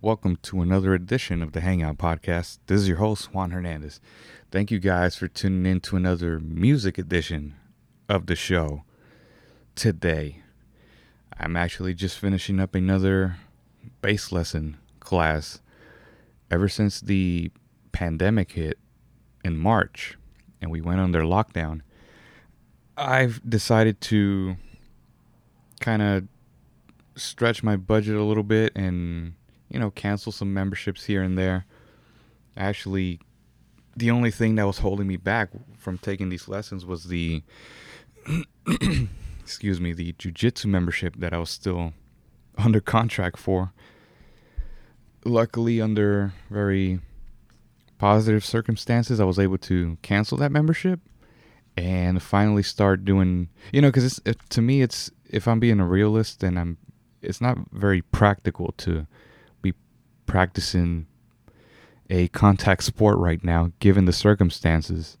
Welcome to another edition of the Hangout Podcast. This is your host, Juan Hernandez. Thank you guys for tuning in to another music edition of the show today. I'm actually just finishing up another bass lesson class. Ever since the pandemic hit in March and we went under lockdown, I've decided to kind of stretch my budget a little bit and you know cancel some memberships here and there. Actually the only thing that was holding me back from taking these lessons was the excuse me the jiu-jitsu membership that i was still under contract for. Luckily under very positive circumstances i was able to cancel that membership and finally start doing you know because to me it's if i'm being a realist then i'm it's not very practical to practicing a contact sport right now, given the circumstances.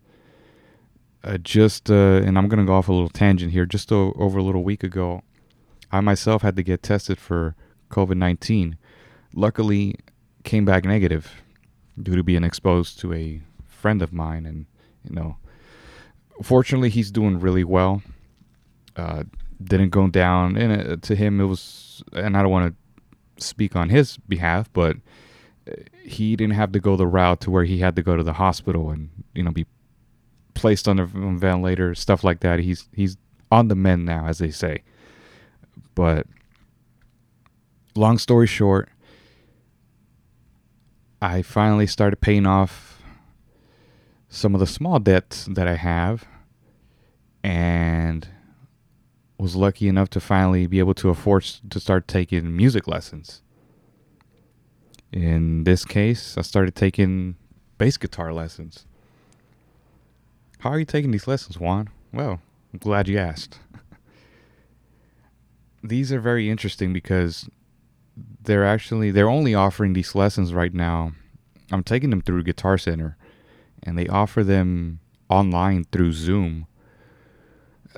Uh, just, uh, and I'm to go off a little tangent here. Just o- over a little week ago, I myself had to get tested for COVID 19. Luckily, came back negative due to being exposed to a friend of mine. And, you know, fortunately, he's doing really well. Uh, didn't go down. And uh, to him, it was, and I don't want to speak on his behalf, but uh, he didn't have to go the route to where he had to go to the hospital and you know be placed on a ventilator, stuff like that. He's he's on the mend now, as they say. But long story short, I finally started paying off some of the small debts that I have, and was lucky enough to finally be able to afford to start taking music lessons. In this case, I started taking bass guitar lessons. How are you taking these lessons, Juan? Well, I'm glad you asked. these are very interesting because they're actually they're only offering these lessons right now. I'm taking them through Guitar Center and they offer them online through Zoom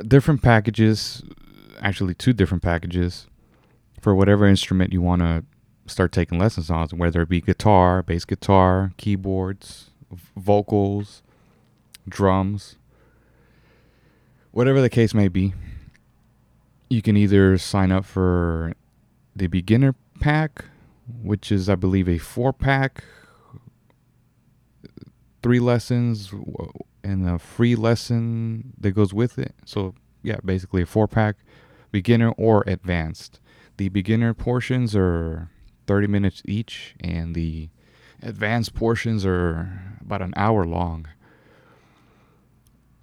different packages, actually two different packages for whatever instrument you want to start taking lessons on, whether it be guitar, bass guitar, keyboards, vocals, drums, whatever the case may be. You can either sign up for the beginner pack, which is, I believe, a four pack, three lessons, and a free lesson that goes with it. So, yeah, basically a four pack, beginner or advanced. The beginner portions are 30 minutes each, and the advanced portions are about an hour long.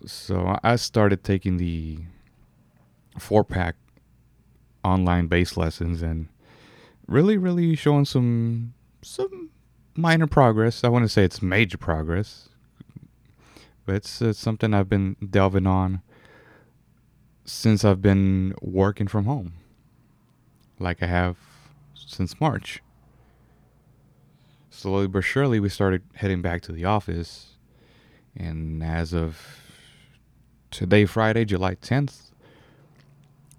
So, I started taking the four pack online bass lessons and really, really showing some some minor progress. I want to say it's major progress it's, it's something I've been delving on since I've been working from home, like I have since March. Slowly but surely, we started heading back to the office, and as of today, Friday, July 10th,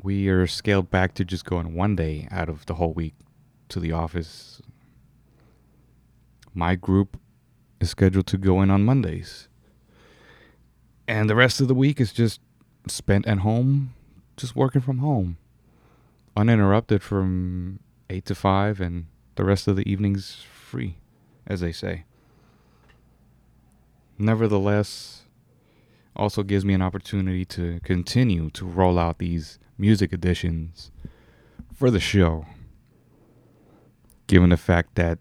we are scaled back to just going one day out of the whole week to the office. My group is scheduled to go in on Mondays. And the rest of the week is just spent at home, just working from home, uninterrupted from 8 to 5, and the rest of the evenings free, as they say. Nevertheless, also gives me an opportunity to continue to roll out these music editions for the show, given the fact that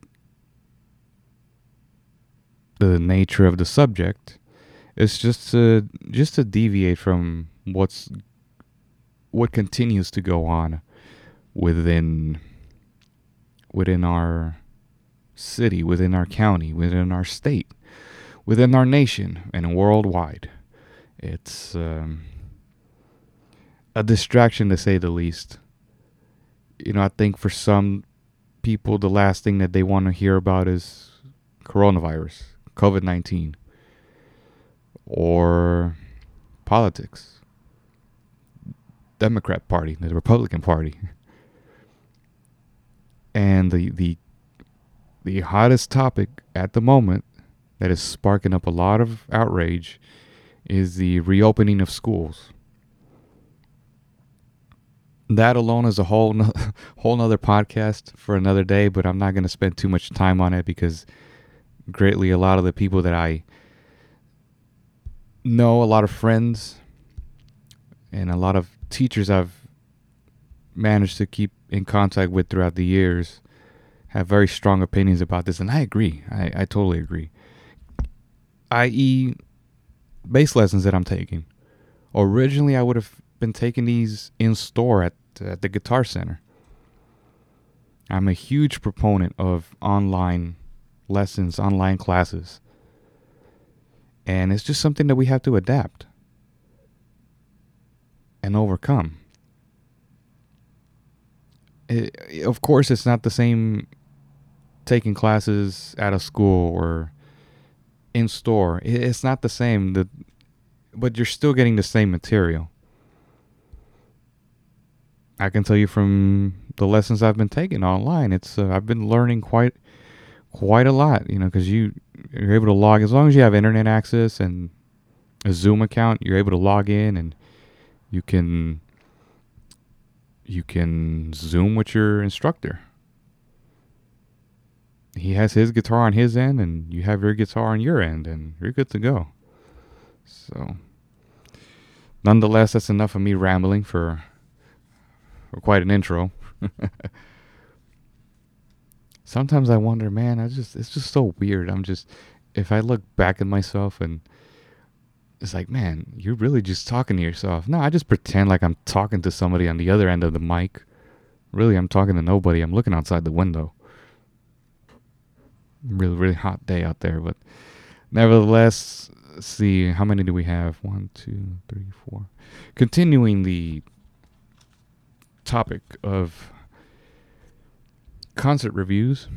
the nature of the subject is just to just to deviate from what's what continues to go on within within our city, within our county, within our state, within our nation, and worldwide. It's um, a distraction to say the least. You know, I think for some people, the last thing that they want to hear about is coronavirus, COVID 19 or politics. Democrat Party, the Republican Party. And the the the hottest topic at the moment that is sparking up a lot of outrage is the reopening of schools. That alone is a whole no, whole nother podcast for another day, but I'm not going to spend too much time on it because greatly a lot of the people that I know, a lot of friends, and a lot of teachers I've managed to keep in contact with throughout the years have very strong opinions about this, and I agree. I, I totally agree. I.e., bass lessons that I'm taking. Originally, I would have been taking these in store at, at the Guitar Center. I'm a huge proponent of online lessons, online classes. And it's just something that we have to adapt and overcome. It, of course, it's not the same taking classes at a school or in store. It's not the same. The but you're still getting the same material. I can tell you from the lessons I've been taking online, it's uh, I've been learning quite quite a lot. You know, because you you're able to log as long as you have internet access and a Zoom account, you're able to log in and you can you can Zoom with your instructor he has his guitar on his end and you have your guitar on your end and you're good to go. So nonetheless, that's enough of me rambling for, for quite an intro. Sometimes I wonder, man, I just it's just so weird. I'm just if I look back at myself and it's like, man, you're really just talking to yourself. No, I just pretend like I'm talking to somebody on the other end of the mic. Really, I'm talking to nobody. I'm looking outside the window really really hot day out there but nevertheless see how many do we have one two three four continuing the topic of concert reviews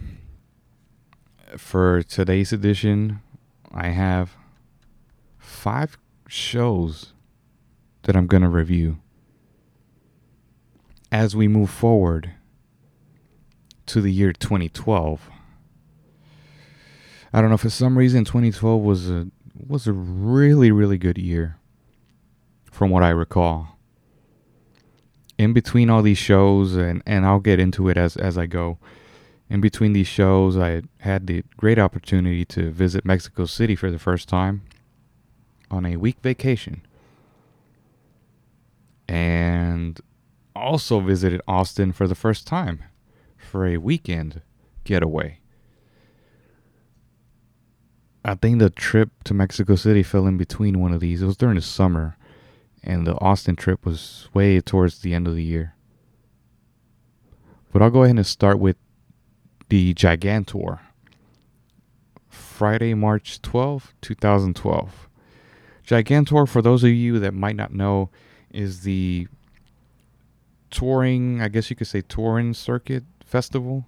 for today's edition i have five shows that i'm going to review as we move forward to the year 2012 I don't know for some reason 2012 was a was a really really good year from what I recall. In between all these shows and and I'll get into it as as I go. In between these shows, I had the great opportunity to visit Mexico City for the first time on a week vacation. And also visited Austin for the first time for a weekend getaway. I think the trip to Mexico City fell in between one of these. It was during the summer, and the Austin trip was way towards the end of the year. But I'll go ahead and start with the Gigantour. Friday, March 12, 2012. Gigantour, for those of you that might not know, is the touring, I guess you could say touring circuit festival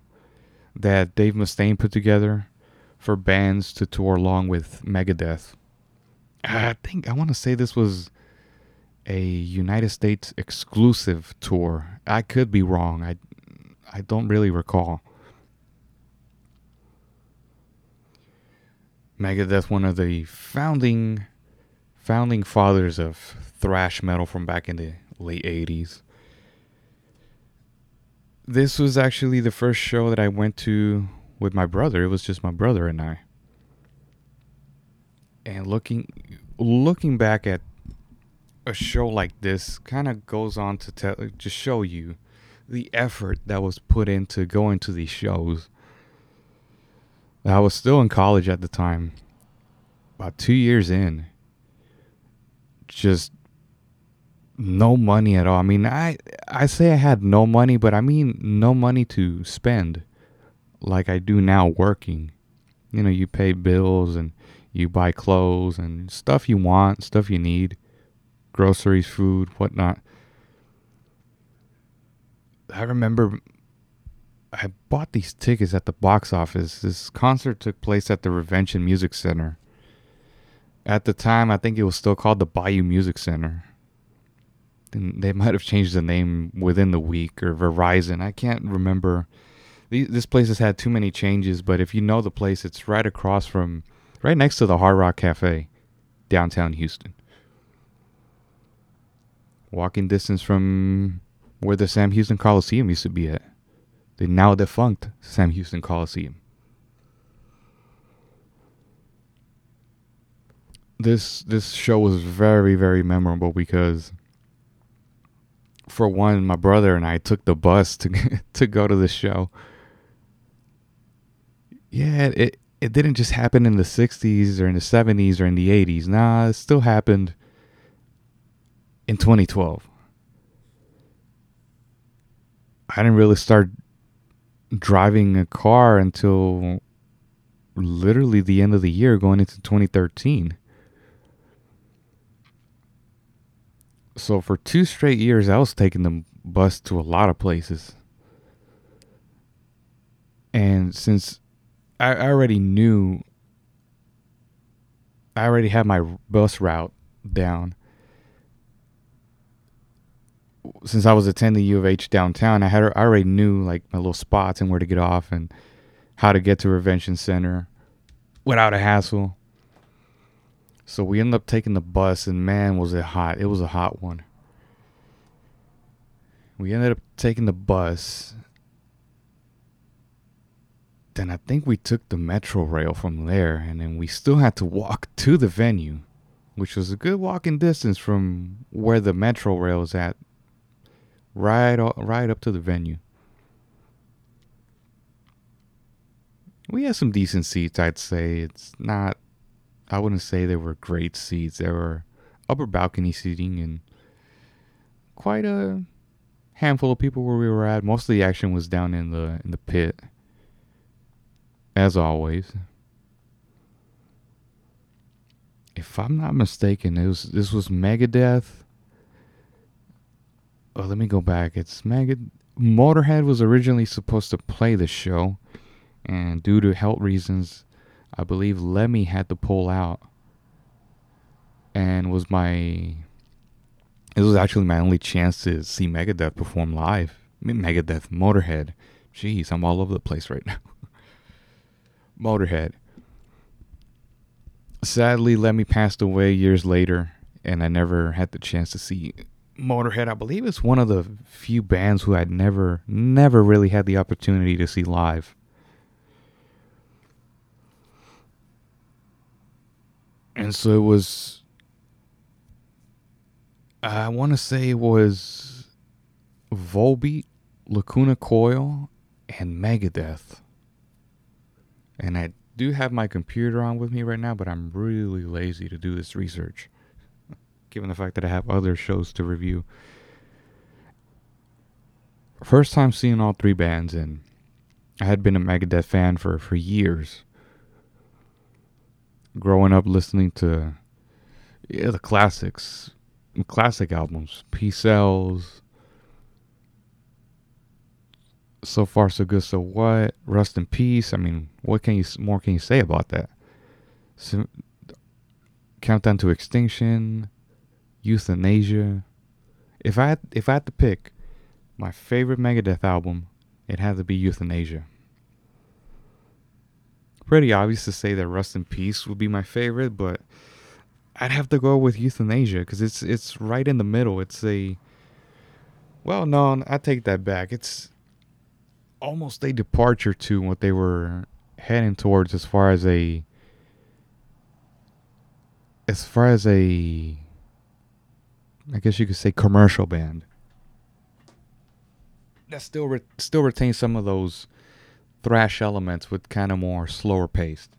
that Dave Mustaine put together for bands to tour along with Megadeth. I think I want to say this was a United States exclusive tour. I could be wrong. I I don't really recall. Megadeth, one of the founding founding fathers of thrash metal from back in the late 80s. This was actually the first show that I went to with my brother. It was just my brother and I. And looking looking back at a show like this kind of goes on to tell to show you the effort that was put into going to these shows. I was still in college at the time. About 2 years in. Just no money at all. I mean, I I say I had no money, but I mean no money to spend like I do now working. You know, you pay bills and you buy clothes and stuff you want, stuff you need, groceries, food, whatnot. I remember I bought these tickets at the box office. This concert took place at the Revention Music Center. At the time, I think it was still called the Bayou Music Center. And they might have changed the name within the week or Verizon. I can't remember this place has had too many changes, but if you know the place, it's right across from, right next to the Hard Rock Cafe, downtown Houston. Walking distance from where the Sam Houston Coliseum used to be at, the now defunct Sam Houston Coliseum. This this show was very very memorable because for one, my brother and I took the bus to to go to the show yeah, it it didn't just happen in the 60s or in the 70s or in the 80s. Nah, it still happened in 2012. I didn't really start driving a car until literally the end of the year going into 2013. So for two straight years I was taking the bus to a lot of places. And since I, already knew. I already had my bus route down. Since I was attending U of H downtown, I had I already knew like my little spots and where to get off and how to get to Revention Center without a hassle. So we ended up taking the bus, and man, was it hot! It was a hot one. We ended up taking the bus, then I think we took the metro rail from there, and then we still had to walk to the venue, which was a good walking distance from where the metro rail is at, right, right up to the venue. We had some decent seats, I'd say. It's not, I wouldn't say they were great seats. There were upper balcony seating and quite a handful of people where we were at. Most of the action was down in the in the pit as always. If I'm not mistaken, it was this was Megadeth. Oh, let me go back. It's Megad. Motorhead was originally supposed to play the show, and due to health reasons, I believe Lemmy had to pull out. And was my. this was actually my only chance to see Megadeth perform live. I mean, Megadeth, Motorhead. Jeez, I'm all over the place right now. Motorhead. Sadly, Lemmy passed away years later, and I never had the chance to see Motorhead. I believe it's one of the few bands who I'd never, never really had the opportunity to see live. And so it was, I want to say it was Volbeat, Lacuna Coil, and Megadeth and I do have my computer on with me right now, but I'm really lazy to do this research, given the fact that I have other shows to review. First time seeing all three bands, and I had been a Megadeth fan for, for years. Growing up listening to yeah, the classics, classic albums, Peace Sells, so far so good. So what? Rust in peace. I mean, what can you more can you say about that? So, Countdown to Extinction, Youthanasia. If I had, if I had to pick my favorite Megadeth album, it had to be Youthanasia. Pretty obvious to say that Rust in Peace would be my favorite, but I'd have to go with Youthanasia because it's it's right in the middle. It's a well, no, I take that back. It's almost a departure to what they were heading towards as far as a as far as a I guess you could say commercial band that still re- still retains some of those thrash elements with kind of more slower paced.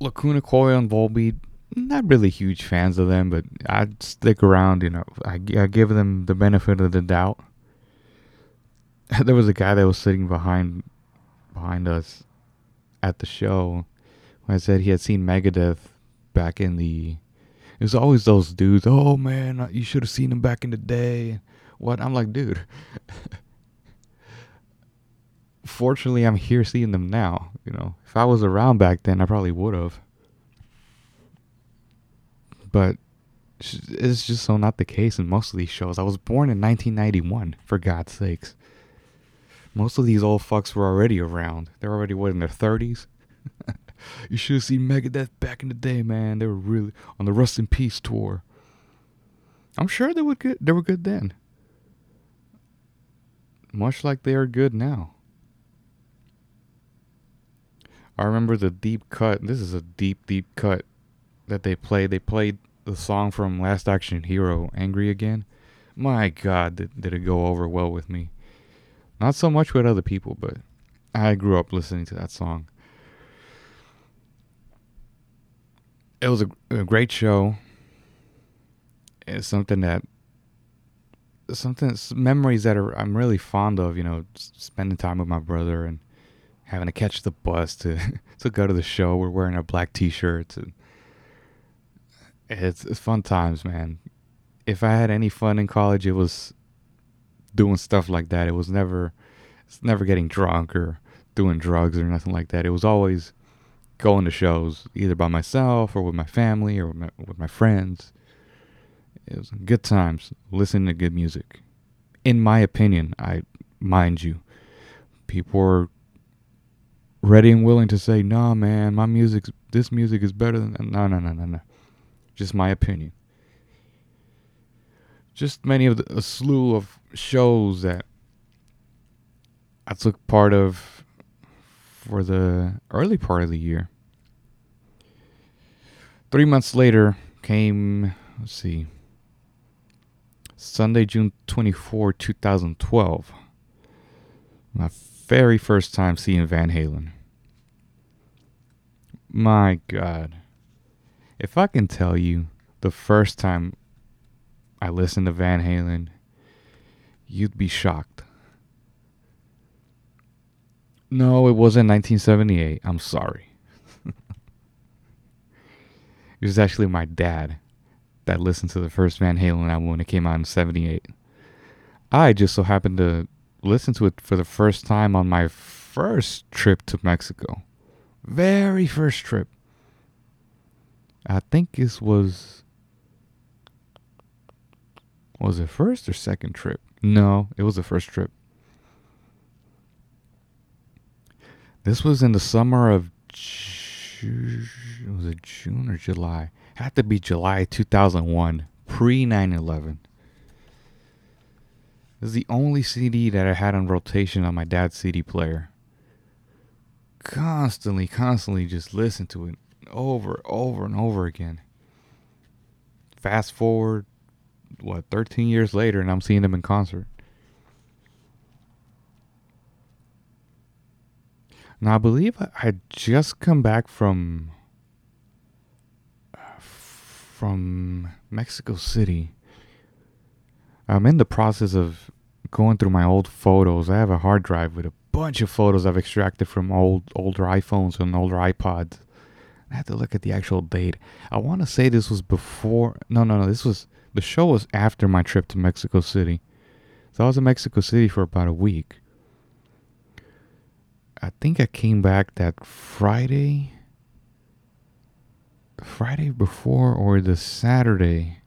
Lacuna Coil and Volbeat not really huge fans of them, but I'd stick around. You know, I, I give them the benefit of the doubt. there was a guy that was sitting behind behind us at the show. When I said he had seen Megadeth back in the. It was always those dudes. Oh man, you should have seen them back in the day. What? I'm like, dude. Fortunately, I'm here seeing them now. You know, if I was around back then, I probably would have. But It's just so not the case in most of these shows. I was born in 1991, for God's sakes. Most of these old fucks were already around. They're already, what, in their 30s? you should have seen Megadeth back in the day, man. They were really on the Rust in Peace tour. I'm sure they were good. They were good then. Much like they are good now. I remember the deep cut. This is a deep, deep cut that they played. They played the song from Last Action Hero, Angry Again. My God, did, did it go over well with me. Not so much with other people, but I grew up listening to that song. It was a, a great show. It's something that something memories that are I'm really fond of. You know, spending time with my brother and having to catch the bus to to go to the show. We're wearing our black t-shirts and it's, it's fun times, man. If I had any fun in college, it was doing stuff like that. It was never, it's never getting drunk or doing drugs or nothing like that. It was always going to shows either by myself or with my family or with my, with my friends. It was good times listening to good music. In my opinion, I mind you, people were ready and willing to say, "Nah, man, my music, this music is better than." No, no, no, no, no. Just my opinion. Just many of the, a slew of shows that I took part of for the early part of the year. Three months later came, let's see, Sunday, June 24, 2012. My very first time seeing Van Halen. My God. If I can tell you the first time I listened to Van Halen, you'd be shocked. No, it wasn't 1978. I'm sorry. it was actually my dad that listened to the first Van Halen album when it came out in 78. I just so happened to listen to it for the first time on my first trip to Mexico. Very first trip. I think this was was it first or second trip? No, it was the first trip. This was in the summer of was it June or July? Had to be July 2001, pre 9/11. This is the only CD that I had on rotation on my dad's CD player. Constantly, constantly just listen to it over, over, and over again. Fast forward, what, 13 years later, and I'm seeing them in concert. Now, I believe I had just come back from from Mexico City. I'm in the process of going through my old photos. I have a hard drive with a bunch of photos I've extracted from old older iPhones and older iPods. I had to look at the actual date. I want to say this was before. No, no, no. This was the show was after my trip to Mexico City. So I was in Mexico City for about a week. I think I came back that Friday. Friday before or the Saturday.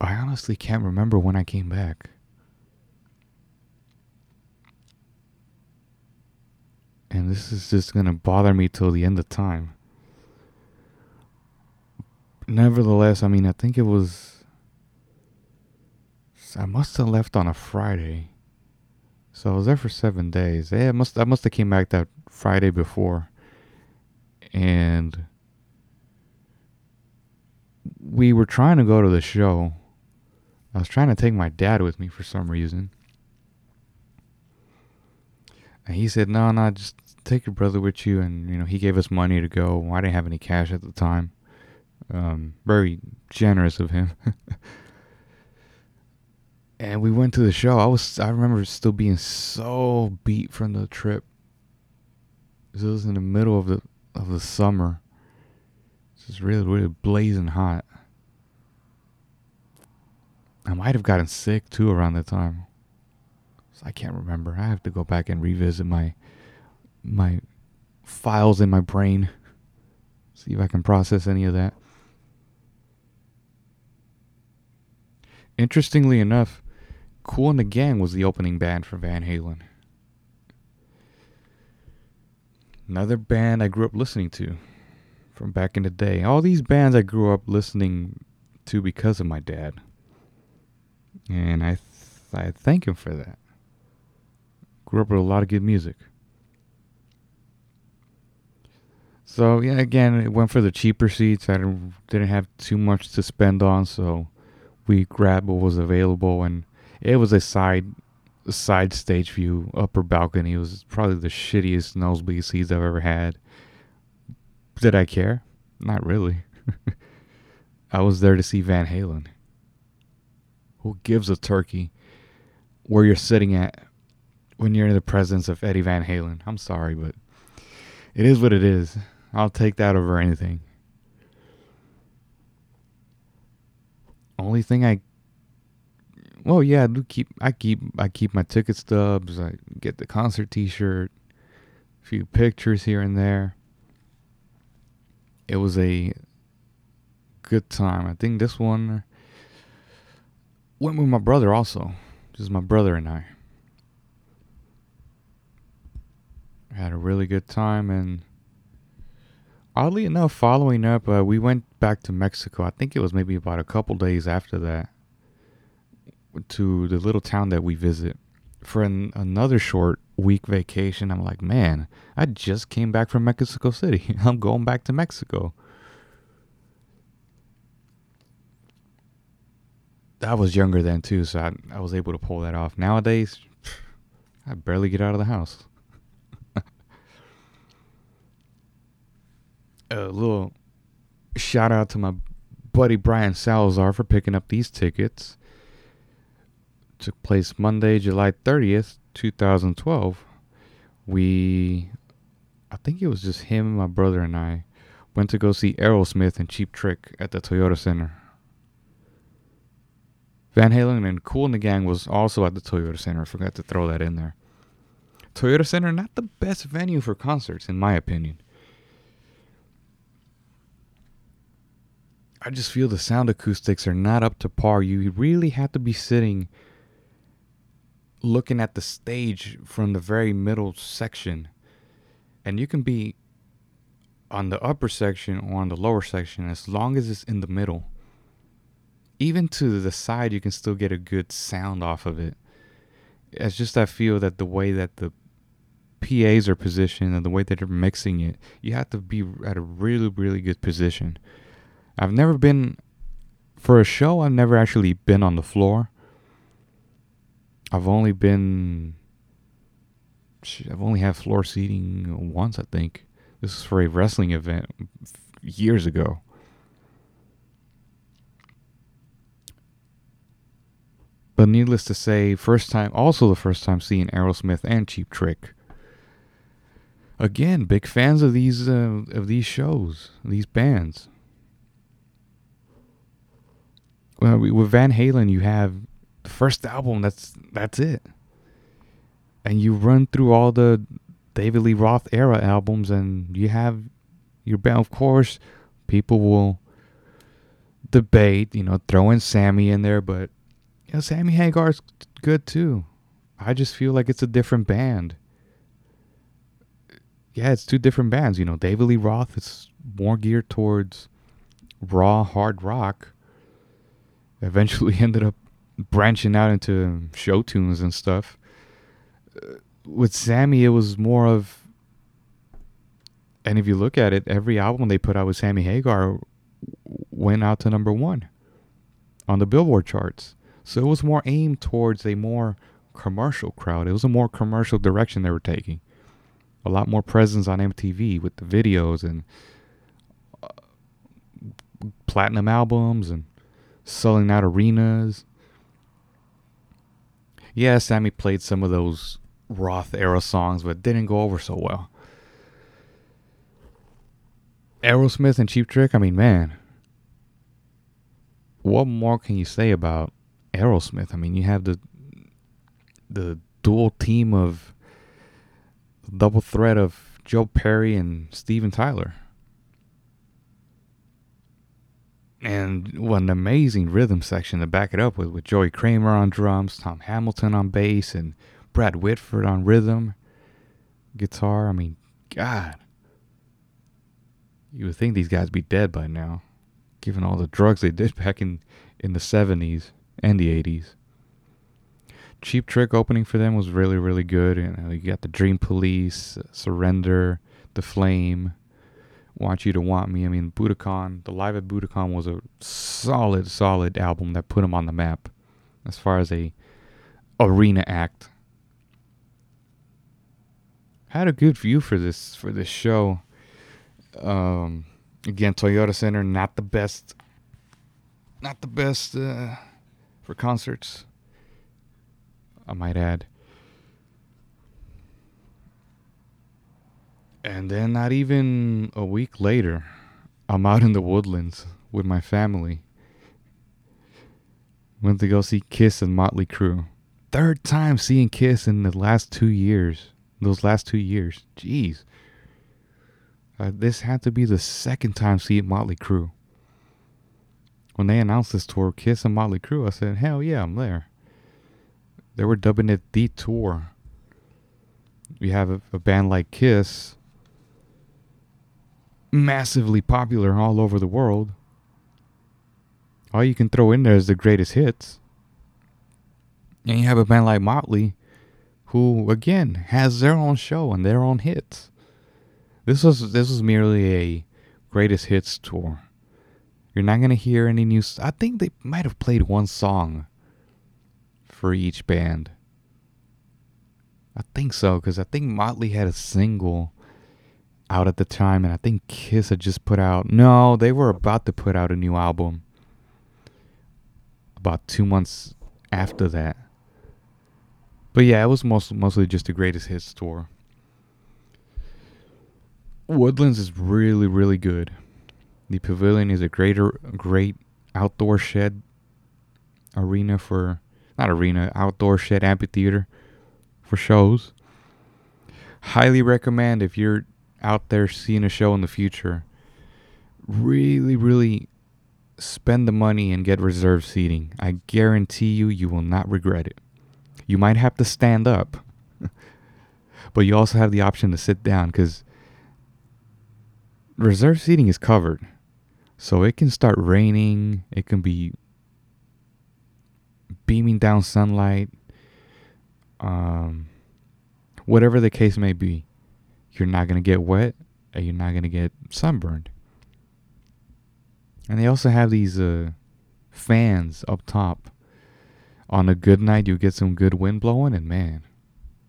I honestly can't remember when I came back. and this is just going to bother me till the end of time. Nevertheless, I mean, I think it was. I must have left on a Friday. So I was there for seven days. Yeah, I must I must have came back that Friday before. And we were trying to go to the show. I was trying to take my dad with me for some reason. And he said, "No, no, just take your brother with you." And you know, he gave us money to go. I didn't have any cash at the time. Um, very generous of him. and we went to the show. I was, I remember still being so beat from the trip. It was in the middle of the of the summer. It's just really, really blazing hot. I might have gotten sick too around that time. So I can't remember. I have to go back and revisit my my files in my brain. See if I can process any of that. Interestingly enough, Kool and the Gang was the opening band for Van Halen. Another band I grew up listening to from back in the day. All these bands I grew up listening to because of my dad. And I th- I thank him for that. Grew up with a lot of good music. So yeah, again, it went for the cheaper seats. I didn't have too much to spend on, so we grabbed what was available, and it was a side side stage view, upper balcony. Was probably the shittiest nosebleed seats I've ever had. Did I care? Not really. I was there to see Van Halen. Who gives a turkey where you're sitting at when you're in the presence of Eddie Van Halen? I'm sorry, but it is what it is. I'll take that over anything. Only thing I well, yeah, I do keep I keep I keep my ticket stubs, I get the concert t-shirt, a few pictures here and there. It was a good time. I think this one went with my brother also. Just my brother and I. Had a really good time and oddly enough, following up, uh, we went back to Mexico. I think it was maybe about a couple days after that to the little town that we visit for an, another short week vacation. I'm like, man, I just came back from Mexico City. I'm going back to Mexico. I was younger then too, so I, I was able to pull that off. Nowadays, I barely get out of the house. a little shout out to my buddy Brian Salazar for picking up these tickets. Took place Monday, July 30th, 2012. We, I think it was just him, my brother, and I went to go see Aerosmith and Cheap Trick at the Toyota Center. Van Halen and Kool and the Gang was also at the Toyota Center. I forgot to throw that in there. Toyota Center, not the best venue for concerts, in my opinion. I just feel the sound acoustics are not up to par. You really have to be sitting looking at the stage from the very middle section. And you can be on the upper section or on the lower section as long as it's in the middle even to the side, you can still get a good sound off of it. It's just I feel that the way that the PAs are positioned and the way that they're mixing it, you have to be at a really, really good position. I've never been for a show. I've never actually been on the floor. I've only been. I've only had floor seating once, I think. This is for a wrestling event years ago. But needless to say, first time, also the first time seeing Aerosmith and Cheap Trick. Again, big fans of these uh, of these shows, these bands. Well, with Van Halen, you have first album. That's that's it, and you run through all the David Lee Roth era albums, and you have your band. Of course, people will debate, you know, throwing Sammy in there, but you know, Sammy Hagar's good too. I just feel like it's a different band. Yeah, it's two different bands. You know, David Lee Roth is more geared towards raw hard rock. Eventually ended up branching out into show tunes and stuff. Uh, with Sammy, it was more of, and if you look at it, every album they put out with Sammy Hagar went out to number one on the Billboard charts. So it was more aimed towards a more commercial crowd. It was a more commercial direction they were taking. A lot more presence on MTV with the videos and uh, platinum albums and selling out arenas. Yeah, Sammy played some of those Roth era songs, but didn't go over so well. Aerosmith and Cheap Trick, I mean, man, what more can you say about Aerosmith. I mean, you have the the dual team of double threat of Joe Perry and Steven Tyler. And what an amazing rhythm section to back it up with, with Joey Kramer on drums, Tom Hamilton on bass, and Brad Whitford on rhythm, guitar. I mean, God. You would think these guys be dead by now, given all the drugs they did back in, in the 70s and the 80s. Cheap Trick opening for them was really, really good. You, uh, know, you got the Dream Police, uh, Surrender, The Flame, Want You to Want Me. I mean, Budokan, the Live at Budokan was a solid, solid album that put him on the map as far as a arena act. Had a good view for this for this show. Um, again, Toyota Center, not the best, not the best uh, for concerts. I might add. And then, not even a week later, I'm out in the woodlands with my family. Went to go see Kiss and Motley Crue. Third time seeing Kiss in the last two years. Those last two years. Jeez. Uh, this had to be the second time seeing Motley Crue. When they announced this tour, Kiss and Motley Crue, I said, hell yeah, I'm there. They were dubbing it the tour. You have a, a band like Kiss massively popular all over the world. All you can throw in there is the greatest hits. And you have a band like Motley, who again has their own show and their own hits. This was this was merely a greatest hits tour. You're not gonna hear any new. I think they might have played one song for each band. I think so, because I think Motley had a single out at the time, and I think Kiss had just put out. No, they were about to put out a new album. About two months after that. But yeah, it was most, mostly just the greatest hits tour. Woodlands is really, really good. The pavilion is a greater, great outdoor shed arena for, not arena, outdoor shed amphitheater for shows. Highly recommend if you're out there seeing a show in the future, really, really spend the money and get reserved seating. I guarantee you, you will not regret it. You might have to stand up, but you also have the option to sit down because reserved seating is covered. So it can start raining, it can be beaming down sunlight, um, whatever the case may be you're not going to get wet and you're not going to get sunburned. And they also have these uh, fans up top. On a good night, you get some good wind blowing, and man,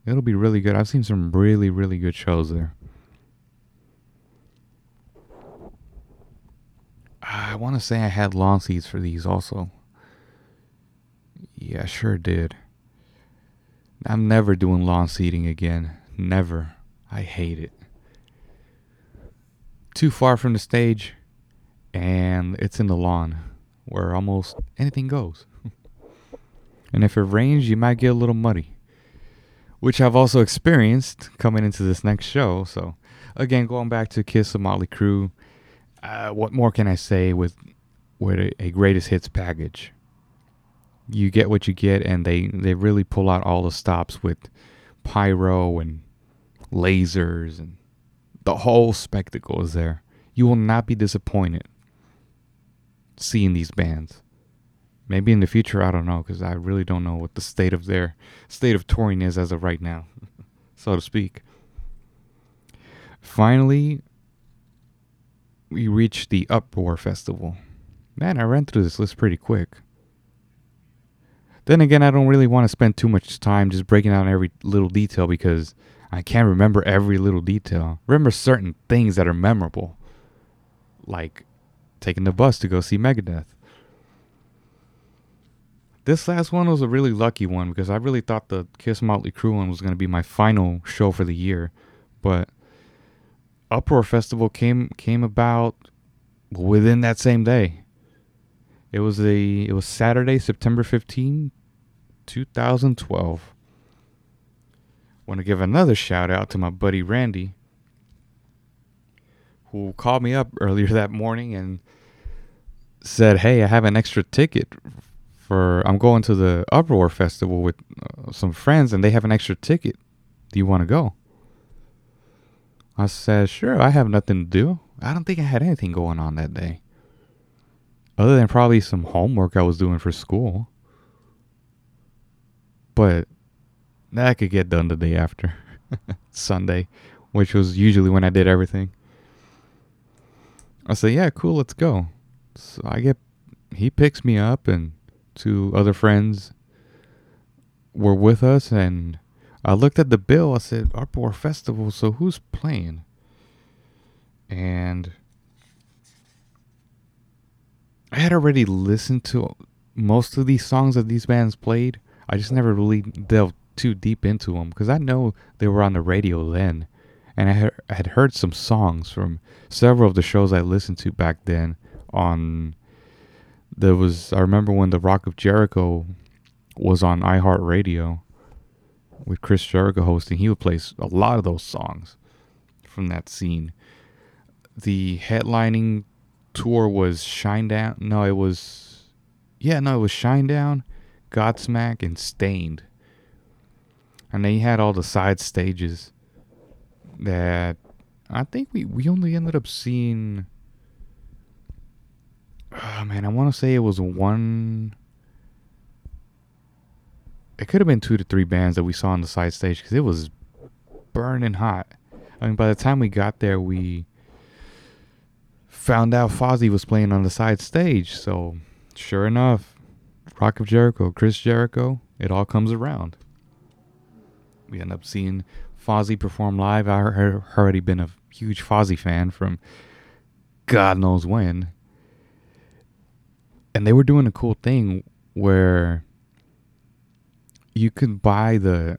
it'll be really good. I've seen some really, really good shows there. I want to say I had lawn seats for these also. Yeah, sure did. I'm never doing lawn seating again. Never. I hate it. Too far from the stage, and it's in the lawn where almost anything goes. and if it rains, you might get a little muddy, which I've also experienced coming into this next show. So, again, going back to Kiss the Motley Crue, uh, what more can I say with with a, a greatest hits package? You get what you get, and they they really pull out all the stops with pyro and lasers, and the whole spectacle is there. You will not be disappointed seeing these bands. Maybe in the future, I don't know, because I really don't know what the state of their state of touring is as of right now, so to speak. Finally, we reached the Uproar Festival. Man, I ran through this list pretty quick. Then again, I don't really want to spend too much time just breaking down every little detail because I can't remember every little detail. Remember certain things that are memorable, like taking the bus to go see Megadeth. This last one was a really lucky one because I really thought the Kiss Motley Crue one was going to be my final show for the year, but Uproar Festival came came about within that same day. It was a it was Saturday, September 15, 2012 want to give another shout out to my buddy Randy, who called me up earlier that morning and said, "Hey, I have an extra ticket for I'm going to the Uproar Festival with uh, some friends, and they have an extra ticket. Do you want to go?" I said, "Sure. I have nothing to do. I don't think I had anything going on that day, other than probably some homework I was doing for school. But that could get done the day after Sunday, which was usually when I did everything." I said, "Yeah, cool. Let's go." So I get he picks me up and two other friends were with us and I looked at the bill. I said, Uproar Festival, so who's playing? And I had already listened to most of these songs that these bands played. I just never really delved too deep into them because I know they were on the radio then. And I had heard some songs from several of the shows I listened to back then on there was I remember when the Rock of Jericho was on iHeartRadio with Chris Jericho hosting, he would play a lot of those songs from that scene. The headlining tour was Shinedown. No, it was yeah, no, it was Shinedown, Godsmack, and Staind. And they had all the side stages that I think we, we only ended up seeing oh man, I want to say it was one. It could have been two to three bands that we saw on the side stage because it was burning hot. I mean, by the time we got there, we found out Fozzy was playing on the side stage. So, sure enough, Rock of Jericho, Chris Jericho, it all comes around. We end up seeing Fozzy perform live. I have already been a huge Fozzy fan from God knows when and they were doing a cool thing where you could buy the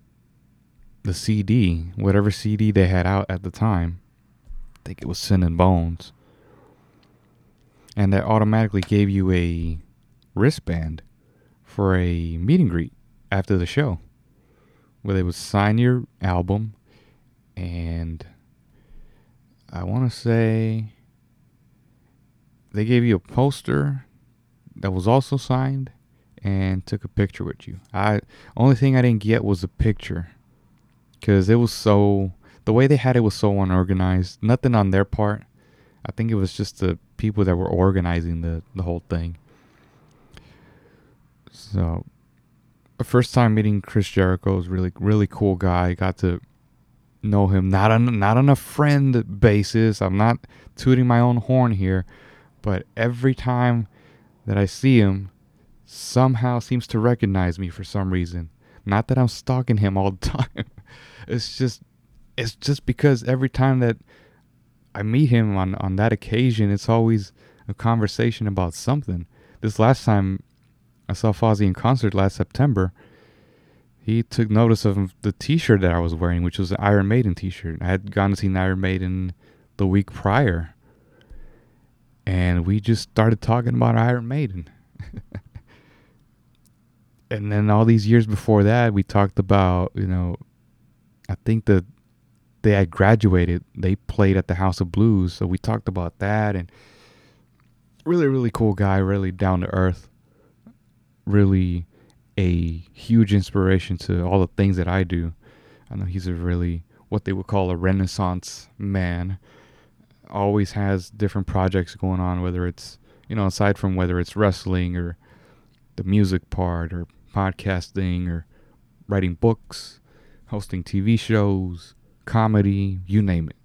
the CD, whatever CD they had out at the time. I think it was Sin and Bones. And that automatically gave you a wristband for a meet and greet after the show where they would sign your album and I want to say they gave you a poster that was also signed and took a picture with you. I only thing I didn't get was a picture because it was so the way they had it was so unorganized. Nothing on their part. I think it was just the people that were organizing the the whole thing. So, first time meeting Chris Jericho was really really cool guy. Got to know him not on not on a friend basis. I'm not tooting my own horn here, but every time that I see him somehow seems to recognize me for some reason. Not that I'm stalking him all the time. it's just it's just because every time that I meet him on on that occasion, it's always a conversation about something. This last time I saw Fozzy in concert last September, he took notice of the T-shirt that I was wearing, which was an Iron Maiden T-shirt. I had gone to see Iron Maiden the week prior, and we just started talking about Iron Maiden. and then all these years before that, we talked about, you know, I think that they had graduated. They played at the House of Blues, so we talked about that and really really cool guy, really down to earth. Really a huge inspiration to all the things that I do. I know he's a really what they would call a renaissance man always has different projects going on, whether it's, you know, aside from whether it's wrestling or the music part or podcasting or writing books, hosting TV shows, comedy, you name it.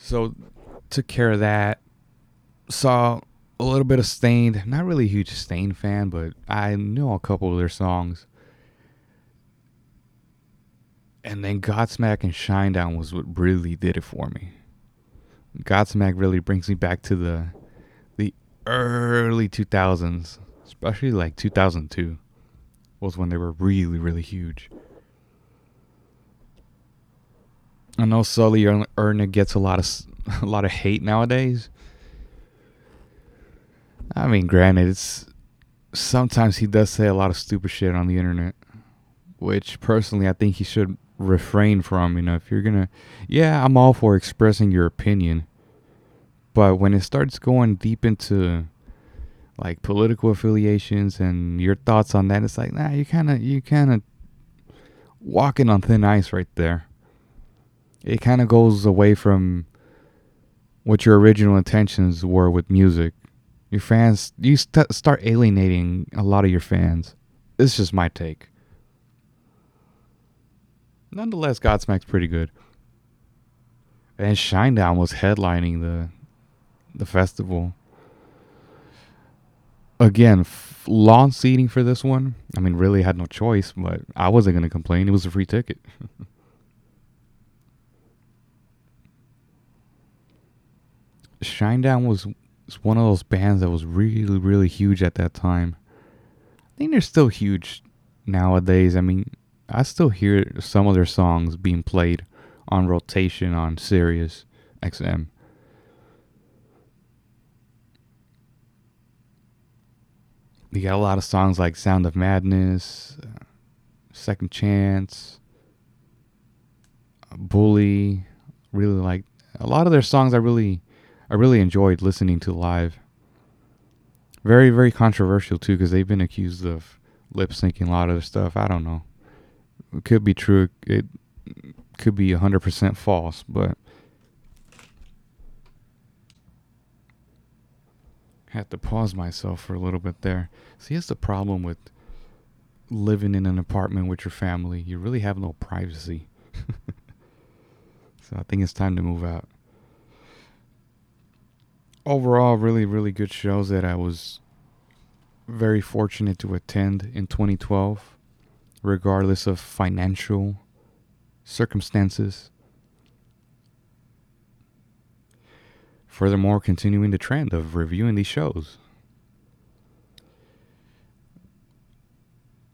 So, took care of that. Saw a little bit of Staind. Not really a huge Staind fan, but I know a couple of their songs and then Godsmack and Shinedown was what really did it for me. Godsmack really brings me back to the the early 2000s, especially like 2002 was when they were really really huge. I know Sully Erna gets a lot of a lot of hate nowadays. I mean, granted, it's sometimes he does say a lot of stupid shit on the internet, which personally I think he should refrain from. You know, if you're gonna, yeah, I'm all for expressing your opinion, But when it starts going deep into like political affiliations and your thoughts on that, it's like, nah, you kind of, you kind of walking on thin ice right there. It kind of goes away from what your original intentions were with music. Your fans, you st- start alienating a lot of your fans. This is just my take. Nonetheless, Godsmack's pretty good. And Shinedown was headlining the the festival. Again, f- lawn seating for this one. I mean, really had no choice, but I wasn't gonna complain. It was a free ticket. Shinedown was was one of those bands that was really, really huge at that time. I think they're still huge nowadays. I mean, I still hear some of their songs being played on rotation on Sirius XM. You got a lot of songs like Sound of Madness, uh, Second Chance, Bully. Really like a lot of their songs. I really, I really enjoyed listening to live. Very, very controversial too, because they've been accused of lip syncing a lot of stuff. I don't know. It could be true. It could be 100% false, but had to pause myself for a little bit there. See, that's the problem with living in an apartment with your family. You really have no privacy. so I think it's time to move out. Overall, really, really good shows that I was very fortunate to attend in 2012, regardless of financial circumstances. Furthermore, continuing the trend of reviewing these shows.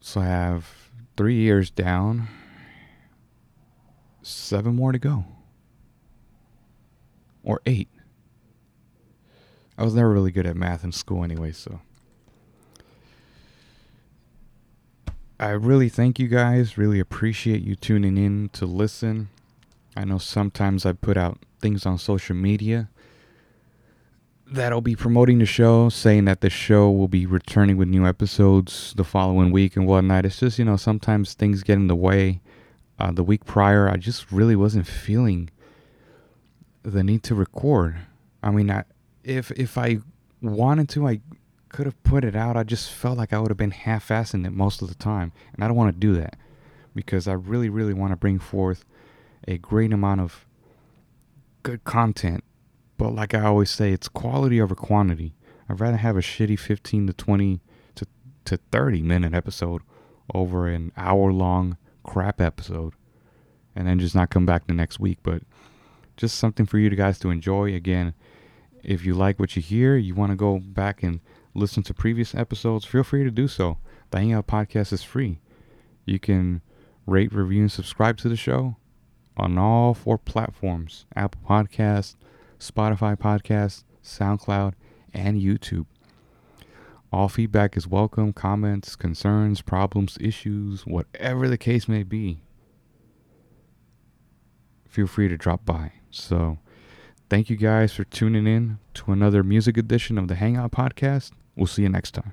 So I have three years down, seven more to go. Or eight. I was never really good at math in school anyway, so. I really thank you guys. Really appreciate you tuning in to listen. I know sometimes I put out things on social media that'll be promoting the show, saying that the show will be returning with new episodes the following week and whatnot. It's just, you know, sometimes things get in the way. Uh, the week prior, I just really wasn't feeling the need to record. I mean, I, if if I wanted to, I could have put it out. I just felt like I would have been half-assing it most of the time, and I don't want to do that because I really, really want to bring forth a great amount of good content. But like I always say, it's quality over quantity. I'd rather have a shitty 15 to 20 to, to 30 minute episode over an hour long crap episode and then just not come back the next week. But just something for you guys to enjoy. Again, if you like what you hear, you want to go back and listen to previous episodes, feel free to do so. The Hangout Podcast is free. You can rate, review, and subscribe to the show on all four platforms Apple Podcast, Spotify Podcast, SoundCloud, and YouTube. All feedback is welcome, comments, concerns, problems, issues, whatever the case may be. Feel free to drop by. So, thank you guys for tuning in to another music edition of the Hangout Podcast. We'll see you next time.